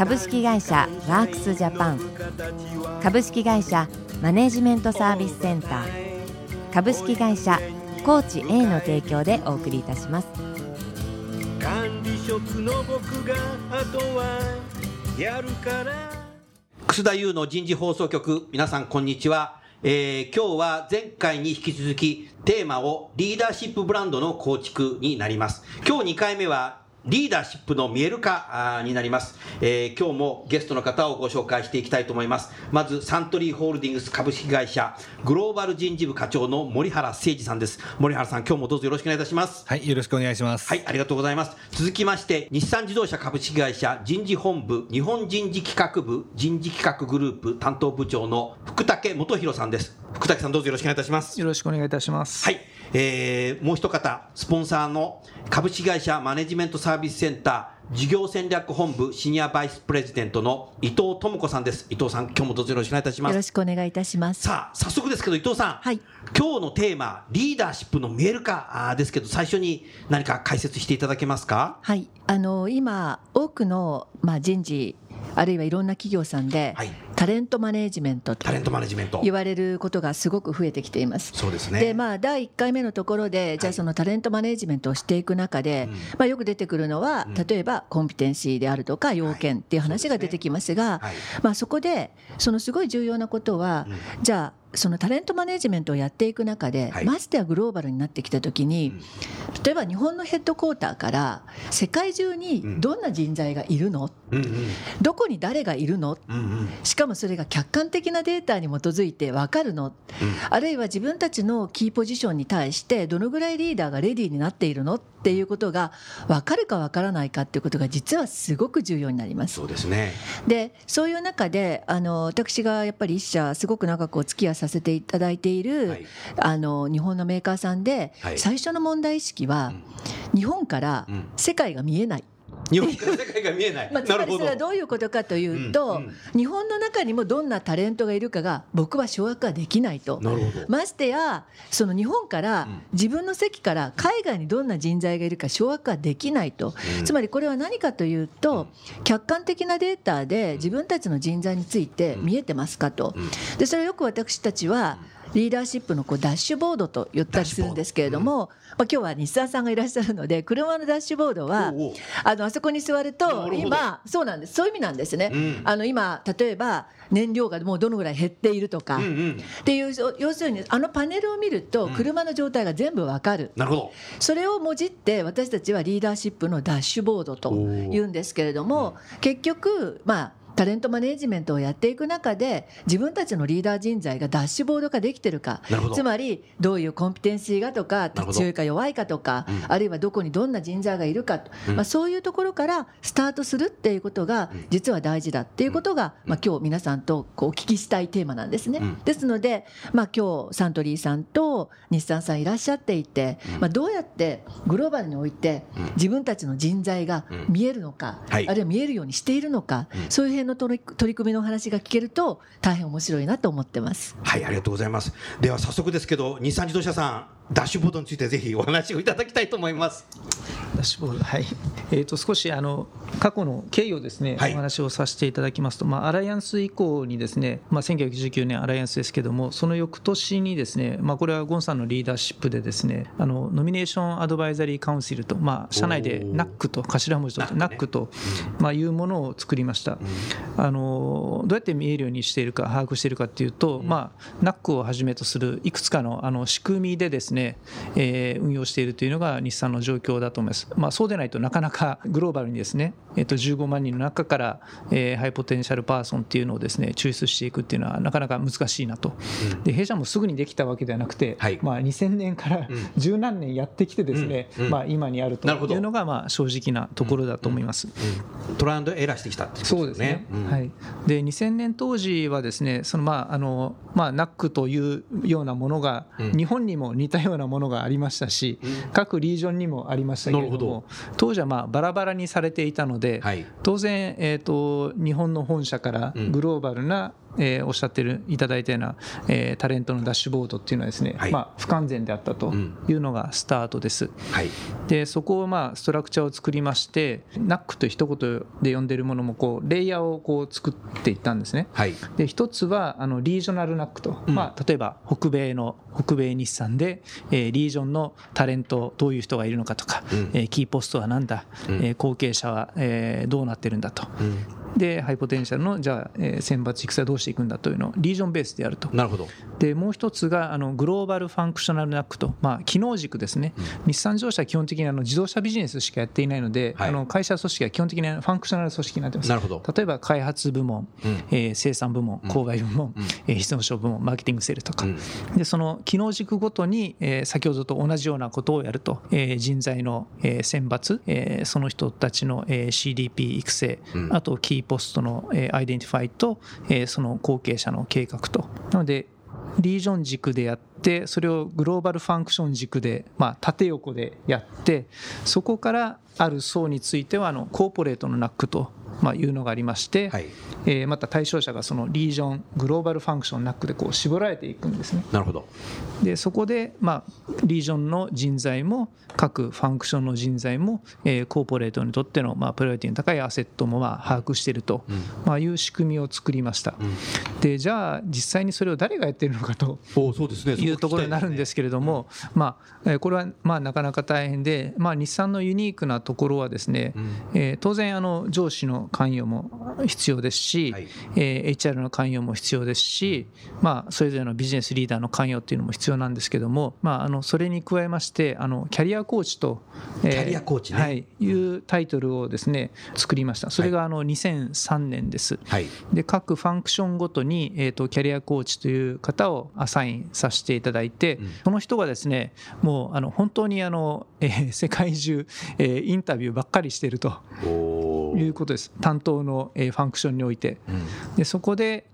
株式会社ワークスジャパン。株式会社マネジメントサービスセンター。株式会社コーチ A の提供でお送りいたします。管理職の僕があとはやるから。楠田優の人事放送局。皆さんこんにちは。えー、今日は前回に引き続きテーマをリーダーシップブランドの構築になります。今日2回目はリーダーシップの見える化になります、えー、今日もゲストの方をご紹介していきたいと思います。まずサントリーホールディングス株式会社グローバル人事部課長の森原誠二さんです。森原さん今日もどうぞよろしくお願いいたします。はいよろしくお願いします。はいありがとうございます。続きまして日産自動車株式会社人事本部日本人事企画部人事企画グループ担当部長の福武元弘さんです。福武さんどうぞよろしくお願いいたします。よろしくお願いいたします。はいえー、もう一方、スポンサーの株式会社マネジメントサービスセンター事業戦略本部シニアバイスプレジデントの伊藤智子さんです。伊藤さん、今日もどうぞよろしくお願いいたします？よろしくお願いいたします。さあ、早速ですけど、伊藤さん。はい。今日のテーマ、リーダーシップの見える化ですけど、最初に何か解説していただけますか？はい。あの、今、多くの、まあ、人事、あるいはいろんな企業さんで、はい、タレントマネジメントと言われることがすごく増えてきています。そうですね。で、まあ、第1回目のところで、じゃあそのタレントマネジメントをしていく中で、はい、まあ、よく出てくるのは、例えばコンピテンシーであるとか、要件っていう話が出てきますが、まあ、そこで、そのすごい重要なことは、じゃあ、そのタレントマネジメントをやっていく中で、はい、ましてやグローバルになってきた時に、うん、例えば日本のヘッドクォーターから世界中にどんな人材がいるの、うん。うん、どこに誰がいるの、うん。うん、しかもそれが客観的なデータに基づいて分かるの、うん、あるいは自分たちのキーポジションに対してどのぐらいリーダーがレディーになっているの？っていうことが分かるか分からないかっていうことが実はすごく重要になります。そうですね。でそういう中であの私がやっぱり一社すごく長くお付き合いさせていただいている、はい、あの日本のメーカーさんで、はい、最初の問題意識は、うん、日本から世界が見えない。日本から世界が見えない。まあ、つまりそれはどういうことかというと、うんうん、日本の中にもどんなタレントがいるかが僕は掌握はできないと。ましてやその日本から自分の席から海外にどんな人材がいるか掌握はできないと。うん、つまりこれは何かというと、客観的なデータで自分たちの人材について見えてますかと。でそれをよく私たちはリーダーシップのこうダッシュボードと言ったりするんですけれども、うん、まあ、今日は日産さんがいらっしゃるので車のダッシュボードはあのあそこに座ると今そうなんです。そういう意味なんですね。うん、あの今例えば燃料がもうどのぐらい減っているとか、うんうん、っていう要するにあのパネルを見ると車の状態が全部わかる、なるほど。それをもじって私たちはリーダーシップのダッシュボードという。んですけれども結局まあタレントマネジメントをやっていく中で自分たちのリーダー人材がダッシュボード化できてるか。つまりどういうコンピテンシーがとか強いか弱いかとか、うん、あるいはどこにどんな人材がいるかと、うん、まあ、そういうところからスタートするっていうことが実は大事だっていうことが、まあ、今日皆さんとこうお聞きしたいテーマなんですね。ですので、まあ、今日サントリーさんと日産さんいらっしゃっていて、まあ、どうやってグローバルにおいて自分たちの人材が見えるのか、あるいは見えるようにしているのか、そういう辺の取り組みの話が聞けると大変面白いなと思ってます。はいありがとうございます。では早速ですけど日産自動車さん。ダッシュボードについてぜひお話をいただきたいと思います。ダッシュボードはい。えーと、少しあの過去の経緯をですね、はい、お話をさせていただきますと、まあ、アライアンス以降にですね、まあ、1999年アライアンスですけどもその翌年にですね、まあ、これはゴンさんのリーダーシップでですねあのノミネーションアドバイザリーカウンシルと、まあ、社内で NAC と頭文字と NAC と、まあ、いうものを作りました、あのどうやって見えるようにしているか把握しているかっていうと、まあ、NAC をはじめとするいくつかのあの仕組みでですねね、えー、運用しているというのが日産の状況だと思います。まあ、そうでないとなかなか グローバルにですね、えー、と15万人の中から、えー、 high potential person っていうのをですね抽出していくっていうのはなかなか難しいなと。うん、で弊社もすぐにできたわけではなくて、はい、まあ、2000年から十何年やってきてですね、うん。うん、まあ、今にあるというのがまあ正直なところだと思います。トランドエラーしてきたってことですね。そうですね。はい。で2000年当時はですねそのまああのまあナックというようなものが、日本にも似たようなものがありましたし、各リージョンにもありましたけれども当時はまあバラバラにされていたので、当然、えー、と日本の本社からグローバルなえー、おっしゃってるいただいたような、えー、タレントのダッシュボードっていうのはですね、はい、まあ、不完全であったというのがスタートです。うん、はい、でそこをまあストラクチャーを作りまして NAC と一言で呼んでるものもこうレイヤーをこう作っていったんですね。はい、で一つはあのリージョナル NAC と、うん、まあ、例えば北米の北米日産で、えー、 region のタレントどういう人がいるのかとか、うん、えー、 key post は何だ、うん、えー、後継者は、えー、どうなってるんだと、で high potential のじゃあ、えー、選抜育成はどうしていくんだというのを region base でやると。なるほど。でもう一つがあの global functional NAC と、まあ、機能軸ですね、うん、日産自動車は基本的にあの自動車ビジネスしかやっていないので、はい、あの会社組織は基本的に functional 組織になってます。なるほど。例えば開発部門、うん、えー、生産部門購買部門、うん、えー、必要書部門マーケティングセールとか、うん、でその機能軸ごとに、えー、先ほどと同じようなことをやると、えー、人材の、えー、選抜、えー、その人たちの、えー、CDP 育成、あと key post の、えー、 identify と、えー、その後継者の計画と。なのでregion 軸でやってそれを global function 軸で、まあ、縦横でやってそこからある層についてはあの corporate の NAC とまあ、いうのがありまして、はい、えー、また対象者がその region global function NAC でこう絞られていくんですね。なるほど。でそこで、まあ、 region の人材も各 function の人材も、えー、 corporate にとっての、まあ、プライオリティの高いアセットもまあ把握していると、うん、まあ、いう仕組みを作りました。うん、でじゃあ実際にそれを誰がやっているのかというところになるんですけれども、まあ、これはまあなかなか大変で、まあ、日産のユニークなところはですね、うん、えー、当然あの上司の関与も必要ですし、はい、えー、HR の関与も必要ですし、まあ、それぞれのビジネスリーダーの関与っていうのも必要なんですけども、まあ、あのそれに加えましてあのキャリアコーチと、えー、キャリアコーチ、ね、はい、いうタイトルをですね作りました。それがあの2003年です、はい、で各ファンクションごとに、えーと、キャリアコーチという方をアサインさせていただいて、うん、その人がですねもうあの本当にあの、えー、世界中、えー、インタビューばっかりしていると。いうことです。担当のファンクションにおいて、でそこで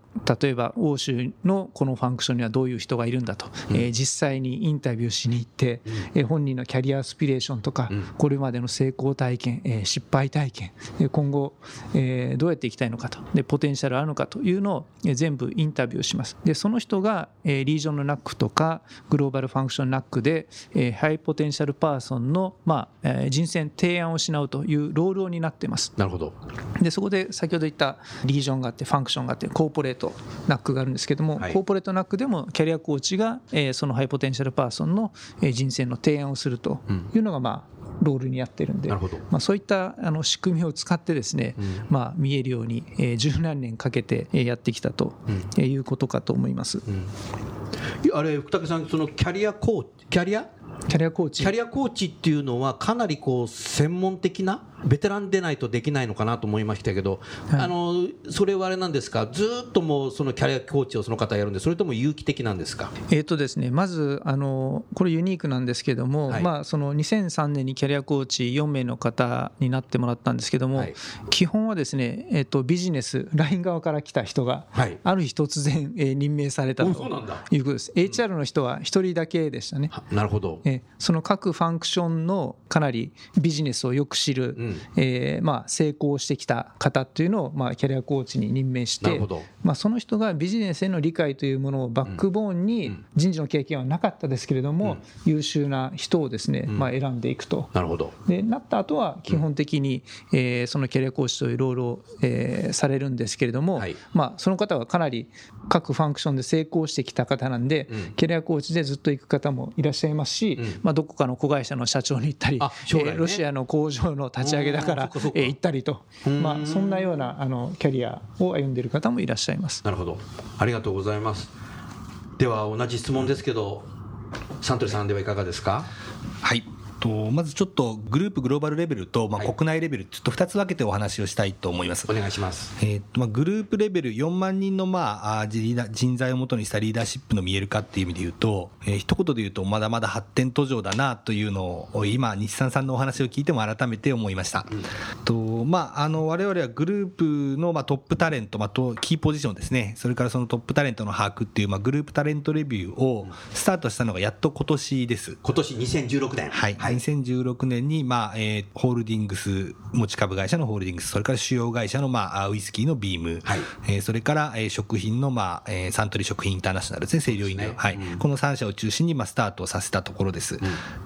例えば欧州のこのファンクションにはどういう人がいるんだと、うん、えー、実際にインタビューしに行って、うん、えー、本人のキャリアアスピレーションとか、うん、これまでの成功体験、えー、失敗体験今後、えー、どうやっていきたいのかと。でポテンシャルあるのかというのを、えー、全部インタビューします。でその人が、えー、リージョンのナックとかグローバルファンクションナックで、えー、ハイポテンシャルパーソンの、まあえー、人選提案をするというロールを担っています。なるほど。でそこで先ほど言ったリージョンがあってファンクションがあってコーポレートナックがあるんですけども、はい、コーポレートナックでもキャリアコーチが、えー、そのハイポテンシャルパーソンの人選の提案をするというのが、まあ、ロールになってるんで、まあ、そういったあの仕組みを使ってですね、うん、まあ、見えるように、えー、十何年かけてやってきたということかと思います。うん、あれ福武さんそのキャリアコーキャリア？キャリアコーチ。キャリアコーチっていうのはかなりこう専門的なベテランでないとできないのかなと思いましたけど、はい、あのそれはあれなんですか？ずっともうそのキャリアコーチをその方やるんでそれとも有機的なんですか、えーとですね、まずあのこれユニークなんですけども、はい、まあ、その2003年にキャリアコーチ4名の方になってもらったんですけども、はい、基本はですね、えーと、ビジネス LINE 側から来た人が、ある日突然、えー、任命されたということです。HR の人は1人だけでしたね。なるほど、えー、その各ファンクションのかなりビジネスをよく知る、うん、えーまあ、成功してきた方っていうのを、まあ、キャリアコーチに任命して、まあ、その人がビジネスへの理解というものをバックボーンに人事の経験はなかったですけれども、優秀な人をですね、まあ、選んでいくと。なるほど。でなった後は基本的に、えー、そのキャリアコーチというロールを、えー、されるんですけれども、はい、まあ、その方はかなり各ファンクションで成功してきた方なんで、うん、キャリアコーチでずっと行く方もいらっしゃいますし、うん、まあ、どこかの子会社の社長に行ったり、ロシアの工場の立ち上げだから、えー、行ったりと、まあ、そんなようなあのキャリアを歩んでいる方もいらっしゃいます。なるほど。ありがとうございます。では同じ質問ですけどサントリーさんではいかがですか？はいとまずちょっとグループグローバルレベルと、まあ、国内レベル、ちょっと2つ分けてお話をしたいと思います。お願いします、えーとまあ、グループレベル4万人の、まあ、人材をもとにしたリーダーシップの見える化っていう意味で言うと、えー、一言で言うとまだまだ発展途上だなというのを今日産さんのお話を聞いても改めて思いました。うん、とまあ、あの我々はグループの、まあ、トップタレント、まあ、キーポジションですね。それからそのトップタレントの把握っていう、まあ、グループタレントレビューをスタートしたのがやっと今年です。今年2016年。はい、はい、2016年に、まあえー、ホールディングス、持ち株会社のホールディングス、それから主要会社の、まあ、ウイスキーのビーム、はい、えー、それから、えー、食品の、まあえー、サントリー食品インターナショナルですね、清涼飲料、ね、はい、うん、この3社を中心に、まあ、スタートさせたところです。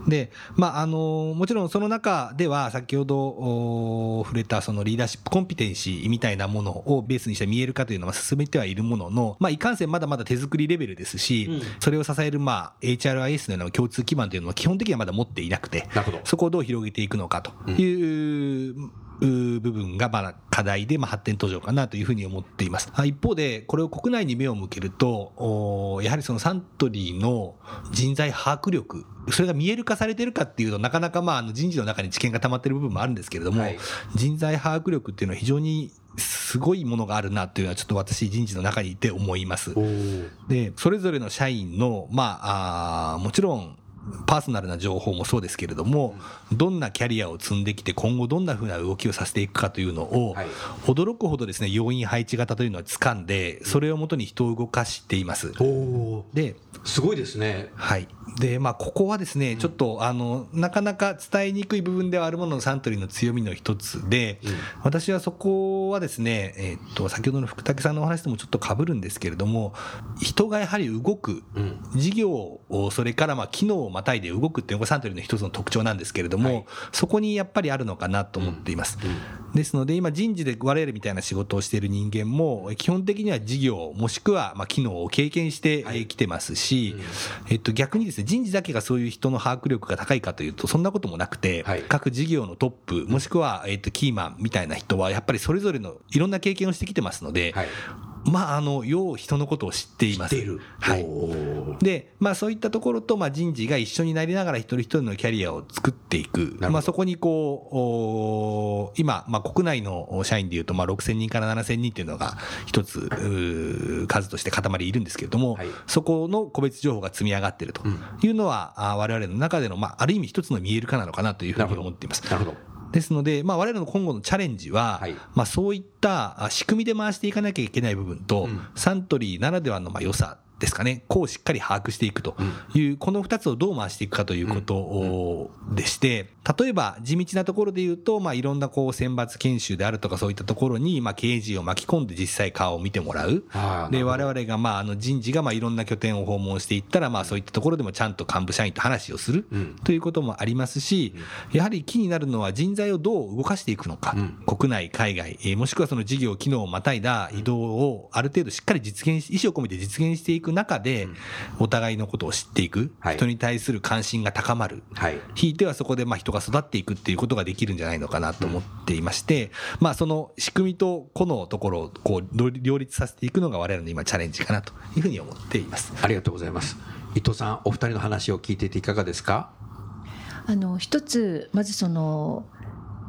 うん、で、まああのもちろんその中では、先ほど触れたそのリーダーシップコンピテンシーみたいなものをベースにした見える化というのは進めてはいるものの、まあ、いかんせんまだまだ手作りレベルですし、うん、それを支える、まあ、HRIS のような共通基盤というのは基本的にはまだ持っていなくて、そこをどう広げていくのかという、部分がまあ課題でまあ発展途上かなというふうに思っています。一方で、これを国内に目を向けると、やはりそのサントリーの人材把握力、それが見える化されてるかっていうと、なかなかまああの人事の中に知見が溜まってる部分もあるんですけれども、はい、人材把握力っていうのは非常にすごいものがあるなっていうのはちょっと私人事の中にいて思います。で、それぞれの社員の、まあ、あもちろんパーソナルな情報もそうですけれども、どんなキャリアを積んできて、今後どんなふうな動きをさせていくかというのを、驚くほどですね、要因配置型というのは掴んで、それをもとに人を動かしています。で、すごいですね。はい。で、まあ、ここはですね、ちょっと、あの、なかなか伝えにくい部分ではあるもののサントリーの強みの一つで、私はそこはですね、えっと、先ほどの福武さんのお話ともちょっとかぶるんですけれども、人がやはり動く、事業を、それからまあ機能をまたいで動くっていうのがサントリーの一つの特徴なんですけれども、はい、そこにやっぱりあるのかなと思っています。うんうん、ですので今人事で我々みたいな仕事をしている人間も基本的には事業もしくはまあ機能を経験してきてますし、えっと逆にですね人事だけがそういう人の把握力が高いかというとそんなこともなくて、はい、各事業のトップもしくはえっとキーマンみたいな人はやっぱりそれぞれのいろんな経験をしてきてますので、はいまあ、あの、よう人のことを知っています。はい。で、まあ、そういったところと、まあ、人事が一緒になりながら一人一人のキャリアを作っていく。まあ、そこにこう、今、まあ、国内の社員でいうと、まあ、6000人から7000人っていうのが一つ、数として塊いるんですけれども、はい、そこの個別情報が積み上がっているというのは、うん、我々の中での、まあ、ある意味一つの見える化なのかなというふうに思っています。なるほど。ですので、まあ、我々の今後のチャレンジは、はい、まあ、そういった仕組みで回していかなきゃいけない部分と、うん、サントリーならではのまあ良さですかね、こうしっかり把握していくという、この2つをどう回していくかということでして、例えば地道なところで言うと、まあ、いろんなこう選抜研修であるとかそういったところに、まあ、経営陣を巻き込んで実際顔を見てもらう。で、我々が、まあ、あの人事が、まあ、いろんな拠点を訪問していったら、まあ、そういったところでもちゃんと幹部社員と話をする、ということもありますし、やはり気になるのは人材をどう動かしていくのか、国内、海外、えもしくはその事業機能をまたいだ移動をある程度しっかり実現し、意思を込めて実現していく中で、お互いのことを知っていく、人に対する関心が高まる、ひいてはそこでまあ人が育っていくっていうことができるんじゃないのかなと思っていまして、まあ、その仕組みと個のところをこう両立させていくのが我々の今チャレンジかなというふうに思っています。ありがとうございます。伊藤さんお二人の話を聞いていていかがですか？あの一つまずその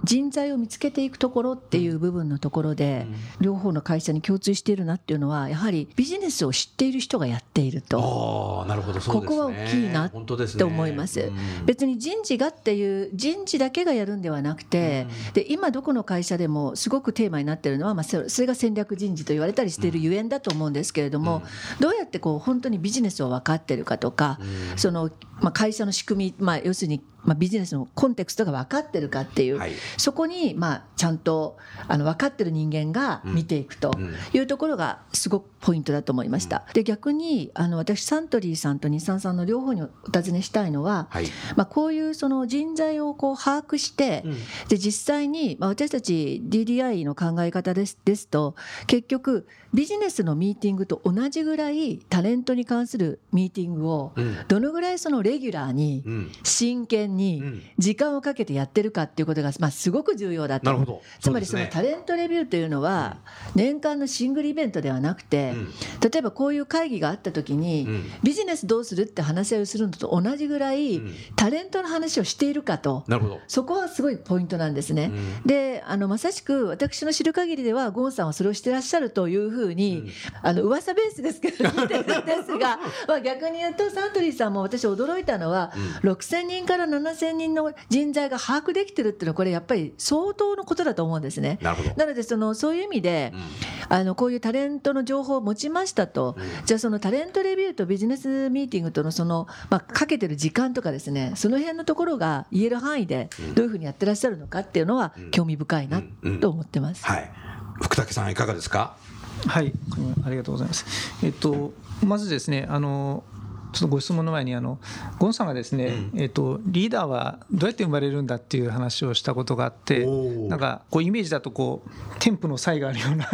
人材を見つけていくところっていう部分のところで、両方の会社に共通しているなっていうのはやはりビジネスを知っている人がやっていると。あなるほど、ここは大きいなと思います、ねうん、別に人事がっていう人事だけがやるんではなくて、うん、で今どこの会社でもすごくテーマになっているのは、まあ、それが戦略人事と言われたりしているゆえんだと思うんですけれども、どうやってこう本当にビジネスを分かってるかとか、そのまあ、会社の仕組み、まあ、要するにまあ、ビジネスのコンテクストが分かってるかっていう、はい、そこにまあちゃんとあの分かってる人間が見ていくというところがすごくポイントだと思いました。で逆にあの私サントリーさんと日産さんの両方にお尋ねしたいのは、はい、まあ、こういうその人材をこう把握して、うん、で実際に、まあ、私たち DDI の考え方ですですと結局ビジネスのミーティングと同じぐらいタレントに関するミーティングをどのぐらいそのレギュラーに真剣点に時間をかけてやってるかっていうことが、まあ、すごく重要だと。なるほど。つまりそのタレントレビューというのは、年間のシングルイベントではなくて、例えばこういう会議があった時に、ビジネスどうするって話し合いをするのと同じぐらい、タレントの話をしているかと、そこはすごいポイントなんですね。であのまさしく私の知る限りではゴンさんはそれをしてらっしゃるというふうに、あの噂ベースですけど見てるんですが、まあ、逆に言うとサントリーさんも私驚いたのは、うん、6000人から7000人の人材が把握できてるっていうのはこれやっぱり相当のことだと思うんですね。なのでそのそういう意味で、うん、あのこういうタレントの情報を持ちましたと、うん、じゃあそのタレントレビューとビジネスミーティングとのその、まあ、かけてる時間とかですね。その辺のところが言える範囲でどういうふうにやってらっしゃるのかっていうのは興味深いなと思ってます。はい、福武さんいかがですか？はい、ありがとうございます。えっとまずですねあのちょっとご質問の前にあのゴンさんがですね、うん、えーと、リーダーはどうやって生まれるんだっていう話をしたことがあってなんかこうイメージだとこう添付の差異があるような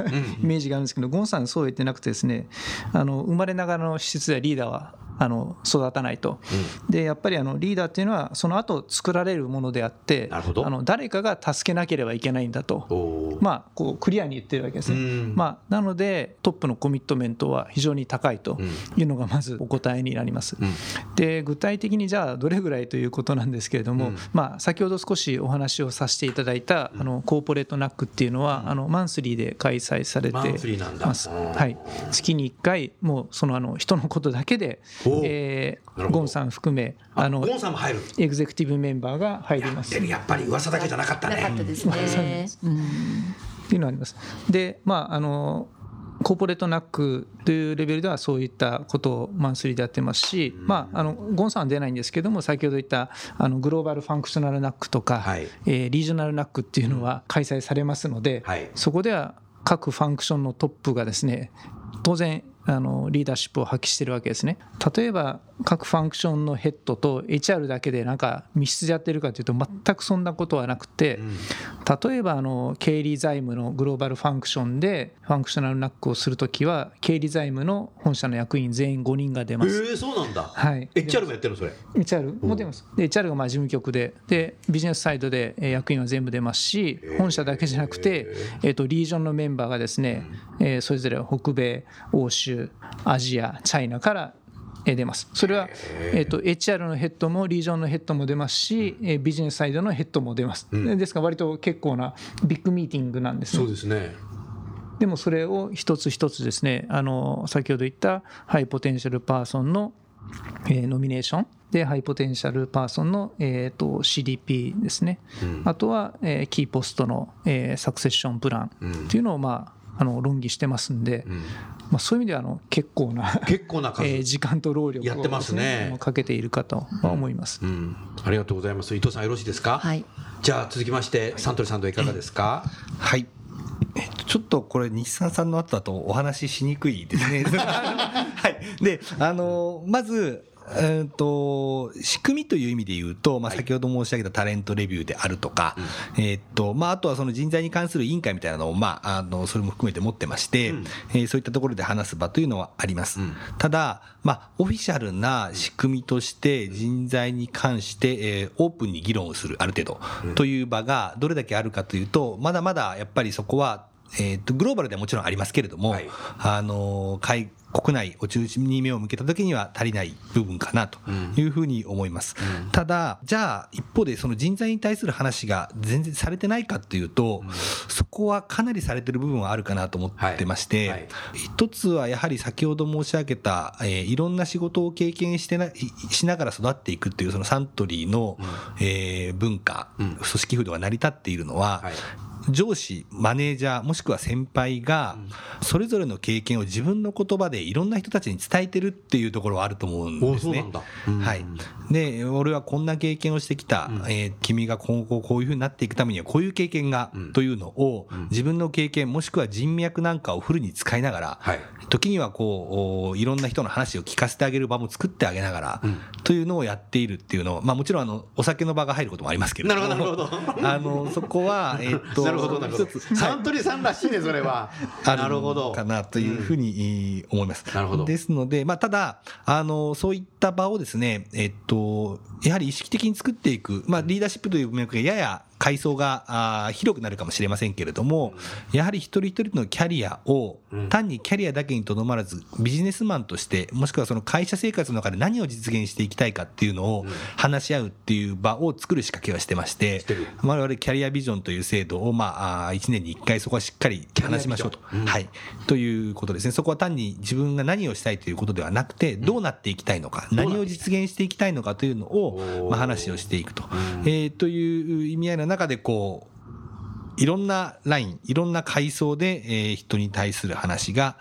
イメージがあるんですけどゴンさんそう言ってなくてですねあの生まれながらの施設ではリーダーはあの育たないと、うん、でやっぱりあのリーダーっていうのはその後作られるものであってあの誰かが助けなければいけないんだと、まあ、こうクリアに言ってるわけですね、うん、まあ、なのでトップのコミットメントは非常に高いというのがまずお答えになります、うん、で具体的にじゃあどれぐらいということなんですけれども、まあ、先ほど少しお話をさせていただいたあのコーポレートナックっていうのはあのマンスリーで開催されてます、はい、月に1回もうそのあの人のことだけでえー、ゴンさん含めあのゴンさんも入る。エグゼクティブメンバーが入ります。やっぱり噂だけじゃなかったね。なかったですね、うん、っていうのがあります。でまああのコーポレートナックというレベルではそういったことをマンスリーでやってますし、まあ、あのゴンさんは出ないんですけども先ほど言ったあのグローバルファンクショナルナックとか、はい、えー、リージョナルナックっていうのは開催されますので、はい、そこでは各ファンクションのトップがですね当然あのリーダーシップを発揮してるわけですね。例えば各ファンクションのヘッドと HR だけでなんか密室でやってるかというと全くそんなことはなくて、例えばあの経理財務のグローバルファンクションでファンクショナルナックをするときは経理財務の本社の役員全員5人が出ます。えー、そうなんだ。はい。HR もやってるのそれ？HR も出ます。で HR がまあ事務局ででビジネスサイドで役員は全部出ますし、本社だけじゃなくてえっ、とリージョンのメンバーがですね、えー、それぞれ北米、欧州アジアチャイナから出ます。それは、えーと、HR のヘッドもリージョンのヘッドも出ますし、うん、ビジネスサイドのヘッドも出ます、うん、ですから割と結構なビッグミーティングなんですね。そうですね。でもそれを一つ一つですねあの先ほど言ったハイポテンシャルパーソンの、えー、ノミネーション。でハイポテンシャルパーソンの、えーと、CDP ですね、うん、あとは、えー、キーポストの、えー、サクセッションプランっていうのを、まあ、あの論議してますんで、うん、まあ、そういう意味ではあの結構な結構な えー、時間と労力を、ね、やってますね。かけているかとは思います、うん。うん、ありがとうございます。伊藤さんよろしいですか、はい、じゃあ続きましてサントリーさんといかがですか？はい。ちょっとこれ日産さんの後だとお話ししにくいですね。はい、であのまずえーと、仕組みという意味で言うと、まあ、先ほど申し上げたタレントレビューであるとか、はい、えーとまあ、あとはその人材に関する委員会みたいなのを、まあ、あのそれも含めて持ってまして、うん、えー、そういったところで話す場というのはあります。うん、ただ、まあ、オフィシャルな仕組みとして人材に関して、えー、オープンに議論をするある程度という場がどれだけあるかというとまだまだやっぱりそこはえーと、グローバルではもちろんありますけれども、はい、あの海国内を中心に目を向けた時には足りない部分かなというふうに思います、うん、ただじゃあ一方でその人材に対する話が全然されてないかっていうと、うん、そこはかなりされてる部分はあるかなと思ってまして、はい。はい、一つはやはり先ほど申し上げた、えー、いろんな仕事を経験してなしながら育っていくっていうそのサントリーの、うん、えー、文化、組織風土が成り立っているのは、はい上司マネージャーもしくは先輩がそれぞれの経験を自分の言葉でいろんな人たちに伝えてるっていうところはあると思うんですね。はい、で俺はこんな経験をしてきた、うん、えー、君が今後こういうふうになっていくためにはこういう経験が、というのを自分の経験もしくは人脈なんかをフルに使いながら時にはこういろんな人の話を聞かせてあげる場も作ってあげながら、というのをやっているっていうのを、まあ、もちろんあのお酒の場が入ることもありますけれども。なるほどあのそこは、えっとな るほどなるほど。サントリーさんらしいねそれは。あるかなというふうに思います。なるほど。ですので、まあ、ただあのそういった場をですね、えっと、やはり意識的に作っていく、まあ、リーダーシップという文脈がやや階層が広くなるかもしれませんけれども、やはり一人一人のキャリアを単にキャリアだけにとどまらず、ビジネスマンとして、もしくはその会社生活の中で何を実現していきたいかっていうのを話し合うっていう場を作る仕掛けはしてまして、我々キャリアビジョンという制度を、まあ、1年に1回そこはしっかり話しましょうと。はい。ということですね。そこは単に自分が何をしたいということではなくて、どうなっていきたいのか、何を実現していきたいのかというのを、まあ、話をしていくと。えー、という意味合いの中でこういろんなラインいろんな階層で、えー、人に対する話が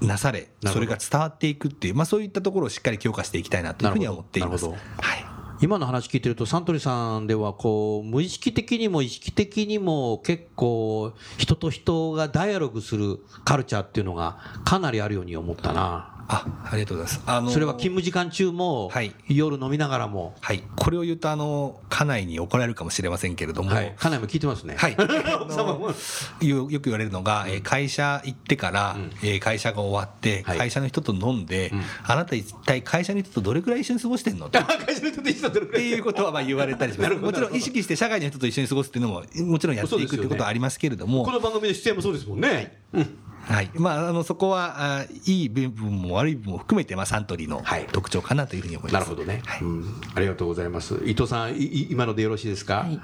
なされ、うん、それが伝わっていくっていう、まあ、そういったところをしっかり強化していきたいなというふうには思っています。はい今の話聞いてるとサントリーさんではこう無意識的にも意識的にも結構人と人がダイアログするカルチャーっていうのがかなりあるように思ったな。あありがとうございます、あのー、それは勤務時間中も、はい、夜飲みながらも、はい、これを言うとあの家内に怒られるかもしれませんけれども、はい、家内も聞いてますね、はい、よく言われるのが、え会社行ってから、うん、え会社が終わって、会社の人と飲んで、あなた一体会社の人とどれくらい一緒に過ごしてんの？会社の人と一緒にっていうことはまあ言われたりします。もちろん意識して社外の人と一緒に過ごすっていうのももちろんやっていくってことはありますけれども、ね、この番組の出演もそうですもんね、うんはい。まあ、あのそこはあいい部分も悪い部分も含めて、まあ、サントリーの特徴かなというふうに思います、はい、なるほどね、はい、うん、ありがとうございます。伊藤さんい今のでよろしいですか、はい、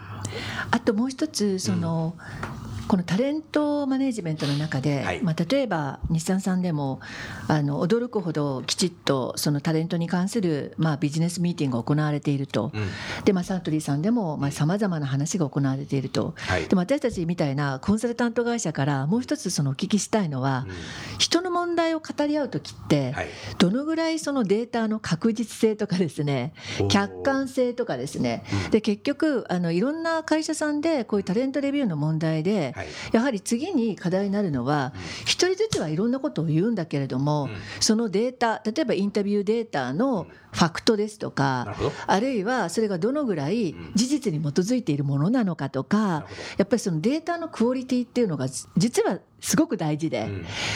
あともう一つその、うんこのタレントマネジメントの中で、はい、まあ、例えば日産さんでもあの驚くほどきちっとそのタレントに関する、まあ、ビジネスミーティングが行われていると、うん、でまあ、サントリーさんでもさまざ、まな話が行われていると、はい、でも私たちみたいなコンサルタント会社からもう一つそのお聞きしたいのは、うん、人の問題を語り合う時って、はい、どのぐらいそのデータの確実性とかですね客観性とかですね、うん、で結局あのいろんな会社さんでこういうタレントレビューの問題で、やはり次に課題になるのは一人ずつはいろんなことを言うんだけれどもそのデータ例えばインタビューデータのファクトですとかあるいはそれがどのぐらい事実に基づいているものなのかとかやっぱりそのデータのクオリティっていうのが実はすごく大事で、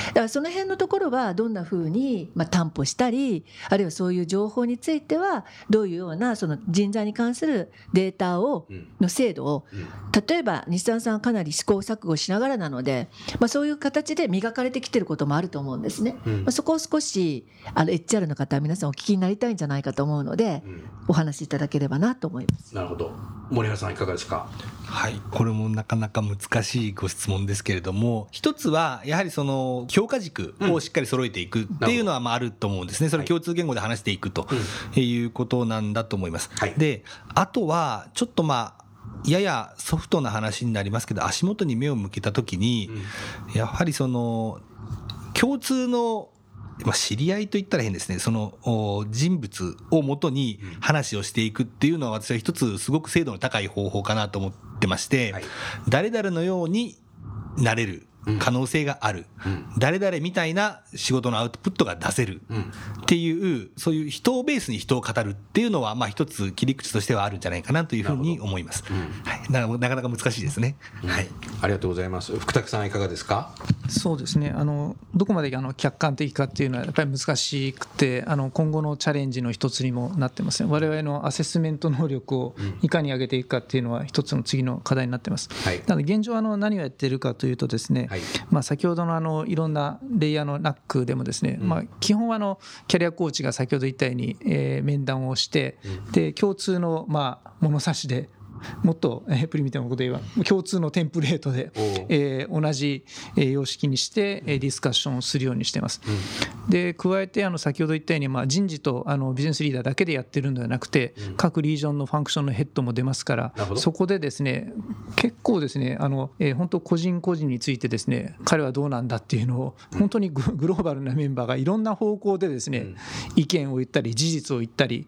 だからその辺のところはどんなふうにまあ担保したりあるいはそういう情報についてはどういうようなその人材に関するデータをの精度を例えば日産さんはかなり試行錯誤しながらなので、まあ、そういう形で磨かれてきてることもあると思うんですね。まあ、そこを少しあの HR の方は皆さんお聞きになりたいんじゃないかと思うので、お話しいただければなと思います。なるほど。森原さんいかがですか？はい。これもなかなか難しいご質問ですけれども一つはやはりその評価軸をしっかり揃えていくっていうのはまああると思うんですね。それ共通言語で話していくということなんだと思います。であとはちょっとまあややソフトな話になりますけど足元に目を向けた時にやはりその共通のまあ、知り合いと言ったら変ですね、その人物をもとに話をしていくっていうのは、私は一つすごく精度の高い方法かなと思ってまして、誰々のようになれる。可能性がある、うん、誰々みたいな仕事のアウトプットが出せるっていう、そういう人をベースに人を語るっていうのは、まあ一つ切り口としてはあるんじゃないかなというふうに思います。うん、はい、ななかなか難しいですね、うん、はい。ありがとうございます。福武さんいかがですか？そうですね。あのどこまであの客観的かっていうのはやっぱり難しくて、あの今後のチャレンジの一つにもなってますね。我々のアセスメント能力をいかに上げていくかっていうのは一つの次の課題になってます。はい、なので現状あの何をやっているかというとですね、はい、まあ先ほどのあのいろんなレイヤーのナックでもですね、まあ、基本はあのキャリアコーチが先ほど言ったように、え面談をして、で共通のまあ物差しでもっと、えプリミティブなこと言えば共通のテンプレートで、えー、同じ、え様式にして、えディスカッションをするようにしてます。うん、で加えてあの先ほど言ったように、まあ、人事とあのビジネスリーダーだけでやってるんではなくて、うん、各リージョンのファンクションのヘッドも出ますからそこでですね結構ですねあの、えー、本当個人個人についてですね彼はどうなんだっていうのを本当にグローバルなメンバーがいろんな方向でですね、うん、意見を言ったり事実を言ったり。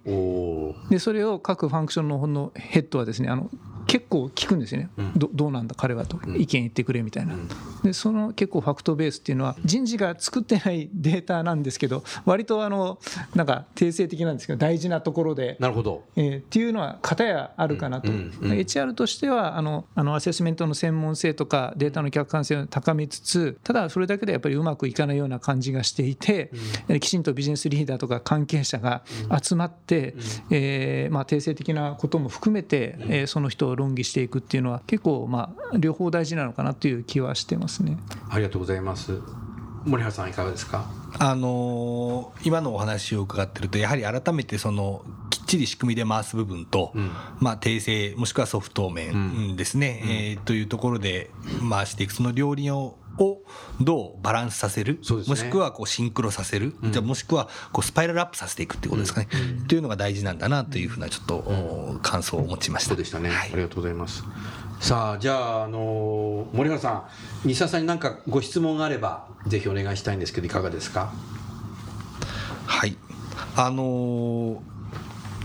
でそれを各ファンクションのヘッドはですねあの Oh. 結構聞くんですよね、どどうなんだ彼はと、意見言ってくれみたいな、でその結構ファクトベースっていうのは人事が作ってないデータなんですけど割とあのなんか定性的なんですけど大事なところで。なるほど、えー、っていうのは片やあるかなと、HR としてはあのあのアセスメントの専門性とかデータの客観性を高めつつただそれだけでやっぱりうまくいかないような感じがしていて、きちんとビジネスリーダーとか関係者が集まって、えーまあ、定性的なことも含めて、えー、その人を論議していくっていうのは結構まあ両方大事なのかなという気はしてますね。ありがとうございます。森原さんいかがですか？あのー、今のお話を伺ってるとやはり改めてそのきっちり仕組みで回す部分と、うん、まあ、訂正もしくはソフト面ですね、うん、えー、というところで回していく。その両輪ををどうバランスさせる、ね、もしくはこうシンクロさせる、うん、じゃもしくはこうスパイラルアップさせていくっていうことですかね、うん、というのが大事なんだなというふうなちょっと、感想を持ちました。そうでしたね、はい、ありがとうございます。さあじゃあ、あの森原さん西田さんに何かご質問があればぜひお願いしたいんですけどいかがですか？はい。あのー、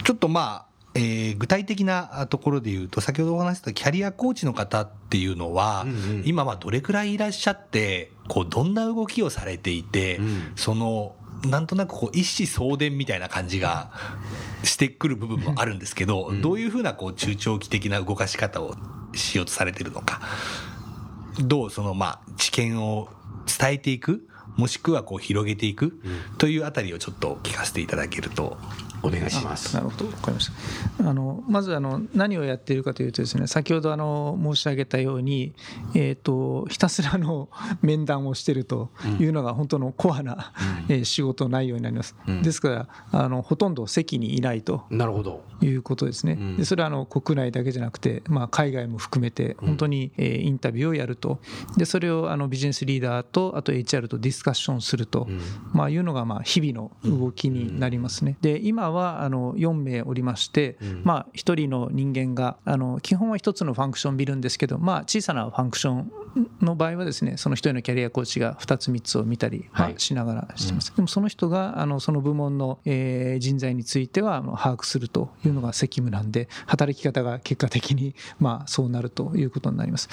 ちょっとまあえー、具体的なところで言うと先ほどお話したキャリアコーチの方っていうのは、うんうん、今はどれくらいいらっしゃってこうどんな動きをされていて、うん、そのなんとなくこう一子相伝みたいな感じがしてくる部分もあるんですけど、うん、どういうふうなこう中長期的な動かし方をしようとされてるのか。どうそのまあ知見を伝えていくもしくはこう広げていくというあたりをちょっと聞かせていただけるとお願いします。なるほど、わかりました。あのまずあの何をやっているかというとですね、先ほどあの申し上げたように、えっ、ー、とひたすらの 面談をしているというのが本当のコアな、うん、え仕事内容になります。うん、ですからあのほとんど席にいないとなるほど。いうことですね。でそれはあの国内だけじゃなくて、まあ海外も含めて本当に、えインタビューをやると、でそれをあのビジネスリーダーとあと HR とディスカッションすると、まあいうのがまあ日々の動きになりますね。で今はあの4名おりまして、まあ、1人の人間があの基本は1つのファンクションを見るんですけど、まあ、小さなファンクションの場合はですねその1人のキャリアコーチが2つ3つを見たり、まあ、しながらしてます、でもその人があのその部門の、えー、人材については把握するというのが責務なんで働き方が結果的に、まあ、そうなるということになります。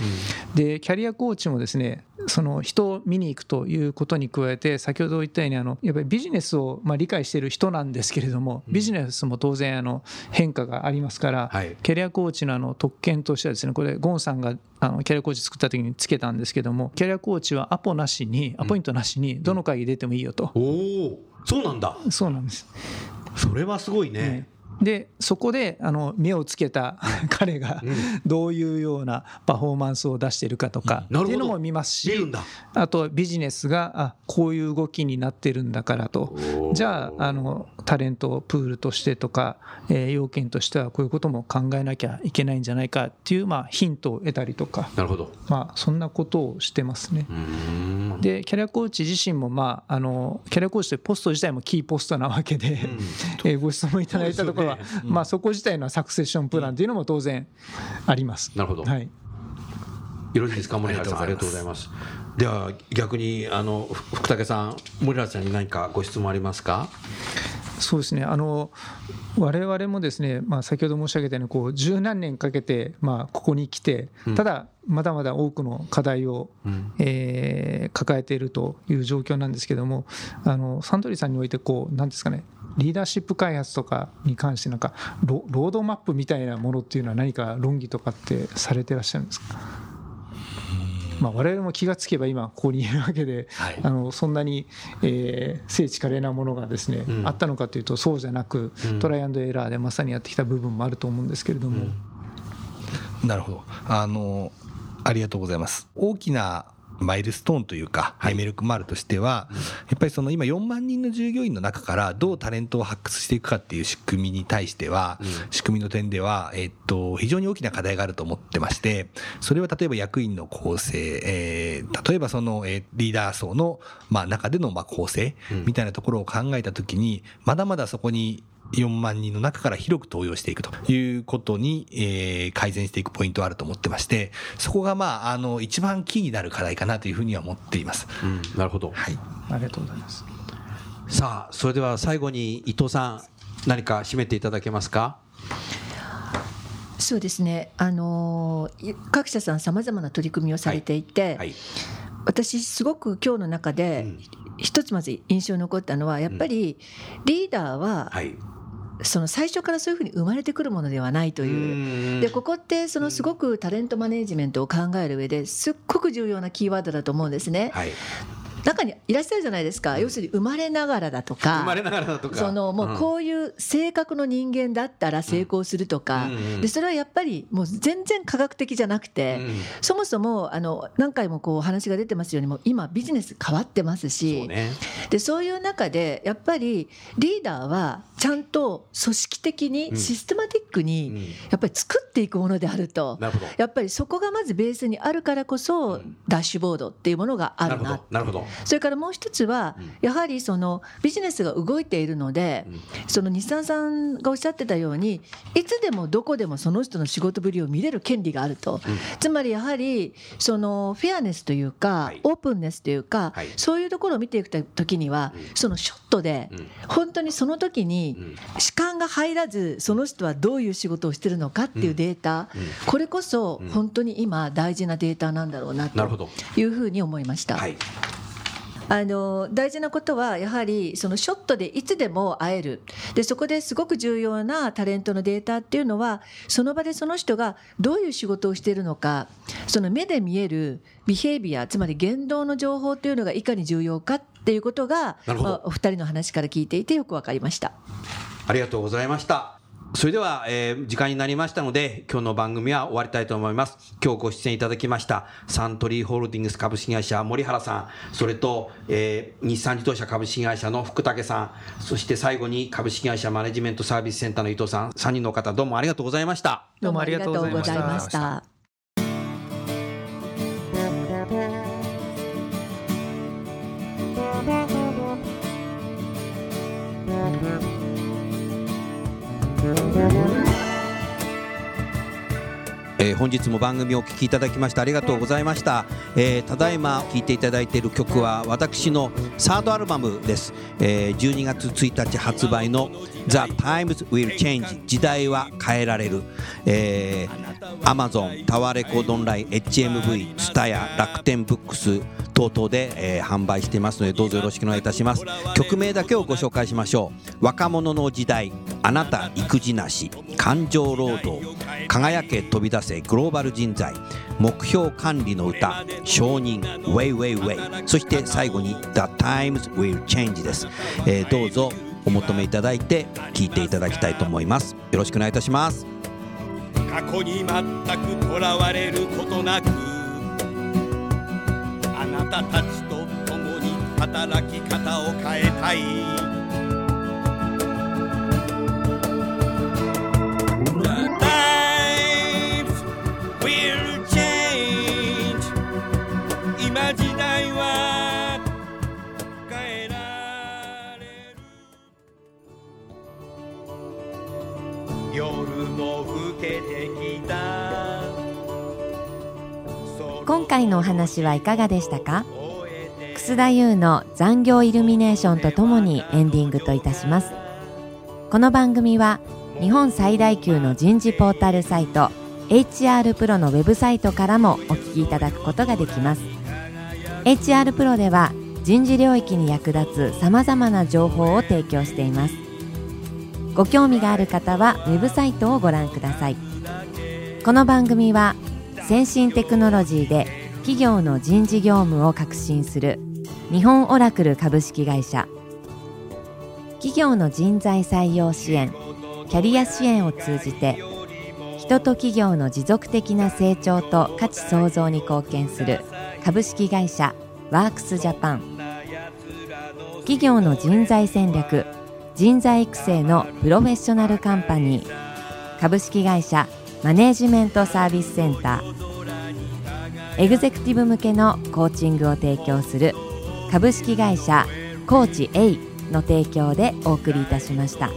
でキャリアコーチもですねその人を見に行くということに加えて先ほど言ったようにあのやっぱりビジネスをまあ理解している人なんですけれどもビジネスも当然あの変化がありますから、キャリアコーチのあの特権としてはですねこれゴンさんがあのキャリアコーチ作った時につけたんですけどもキャリアコーチはアポなしにアポイントなしにどの会議出てもいいよと、おおそうなんだ。そうなんです。それはすごいね、ねでそこであの目をつけた彼がどういうようなパフォーマンスを出しているかとかっていうのも見ますしあとビジネスがあこういう動きになってるんだからと。じゃああのタレントプールとしてとか、え要件としてはこういうことも考えなきゃいけないんじゃないかっていう、まあ、ヒントを得たりとか。なるほど、まあ、そんなことをしてますね。でキャリアコーチ自身も、まあ、あのキャリアコーチってポスト自体もキーポストなわけで、えご質問いただいたところは、うん、まあ、そこ自体のサクセッションプランというのも当然あります。なるほど、はい。よろしいですか？森原さんありがとうございます。では逆にあの福武さん森原さんに何かご質問ありますか？そうですね。あの我々もですね、まあ、先ほど申し上げたようにこう十何年かけて、まあ、ここに来てただまだまだ多くの課題を、うん、えー、抱えているという状況なんですけどもあのサントリーさんにおいてこう何ですかねリーダーシップ開発とかに関してなんかロードマップみたいなものっていうのは何か論議とかってされてらっしゃるんですか？まあ、我々も気がつけば今ここにいるわけで、はい、あのそんなに、えー、聖地華麗なものがですね、うん、あったのかというとそうじゃなく、うん、トライアンドエラーでまさにやってきた部分もあると思うんですけれども。うん、なるほど。あのありがとうございます。大きなマイルストーンというか、はい、メルクマールとしては、やっぱりその今4万人の従業員の中からどうタレントを発掘していくかっていう仕組みに対しては、仕組みの点では、えっと、非常に大きな課題があると思ってまして、それは例えば役員の構成、えー、例えばその、えー、リーダー層の、まあ、中での、まあ、構成みたいなところを考えたときに、まだまだそこに4万人の中から広く登用していくということに、えー、改善していくポイントはあると思ってまして、そこがまあ、あの、一番キーになる課題かなというふうには思っています。うん、なるほど。はい。ありがとうございます。さあ、それでは最後に伊藤さん、何か締めていただけますか？そうですねあの各社さんさまざまな取り組みをされていて、はいはい、私すごく今日の中で一つまず印象に残ったのはやっぱりリーダーは、はいその最初からそういうふうに生まれてくるものではないという。でここってそのすごくタレントマネージメントを考える上ですっごく重要なキーワードだと思うんですね。はい、中にいらっしゃるじゃないですか、要するに生まれながらだとか、生まれながらだとか、そのもうこういう性格の人間だったら成功するとか、でそれはやっぱりもう全然科学的じゃなくて、そもそもあの何回もこう話が出てますようにも今ビジネス変わってますし、そうね、でそういう中でやっぱりリーダーはちゃんと組織的にシステマティックにやっぱり作っていくものであると、やっぱりそこがまずベースにあるからこそダッシュボードっていうものがあるな。なるほどそれからもう一つは、やはりそのビジネスが動いているので、その日産さんがおっしゃってたようにいつでもどこでもその人の仕事ぶりを見れる権利があると、つまりやはりそのフェアネスというか、オープンネスというか、そういうところを見ていく時には、そのショットで本当にその時に主観が入らずその人はどういう仕事をしてるのかっていうデータ、これこそ本当に今大事なデータなんだろうなというふうに思いました。はいあの大事なことはやはりそのショットでいつでも会えるでそこですごく重要なタレントのデータっていうのはその場でその人がどういう仕事をしているのかその目で見えるビヘイビアつまり言動の情報っていうのがいかに重要かっていうことがお二人の話から聞いていてよく分かりました。ありがとうございました。それでは、えー、時間になりましたので、今日の番組は終わりたいと思います。今日ご出演いただきました、サントリーホールディングス株式会社森原さん、それと、えー、日産自動車株式会社の福武さん、そして最後に株式会社マネジメントサービスセンターの伊藤さん、3人の方、どうもありがとうございました。どうもありがとうございました。本日も番組をお聴きいただきましてありがとうございました、えー、ただいま聴いていただいている曲は私のサードアルバムです、えー、12月1日発売の The Times Will Change 時代は変えられる、えー、Amazon タワーレコードオンライン HMV ツタヤ楽天ブックス等々で、えー、販売していますのでどうぞよろしくお願いいたします。曲名だけをご紹介しましょう。若者の時代あなた育児なし感情労働輝け飛び出せグローバル人材目標管理の歌承認 Way Way Way そして最後に The Times Will Change です、えー、どうぞお求めいただいて聴いていただきたいと思います。よろしくお願いいたします。過去に全くとらわれることなくあなたたちと共に働き方を変えたい。今回のお話はいかがでしたか？楠田優の残業イルミネーションとともにエンディングといたします。この番組は日本最大級の人事ポータルサイト HR プロのウェブサイトからもお聞きいただくことができます。HR プロでは人事領域に役立つさまざまな情報を提供しています。ご興味がある方はウェブサイトをご覧ください。この番組は先進テクノロジーで企業の人事業務を革新する日本オラクル株式会社。企業の人材採用支援キャリア支援を通じて人と企業の持続的な成長と価値創造に貢献する株式会社ワークスジャパン。企業の人材戦略人材育成のプロフェッショナルカンパニー株式会社マネージメントサービスセンター。エグゼクティブ向けのコーチングを提供する株式会社コーチ A の提供でお送りいたしました。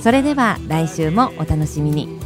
それでは来週もお楽しみに。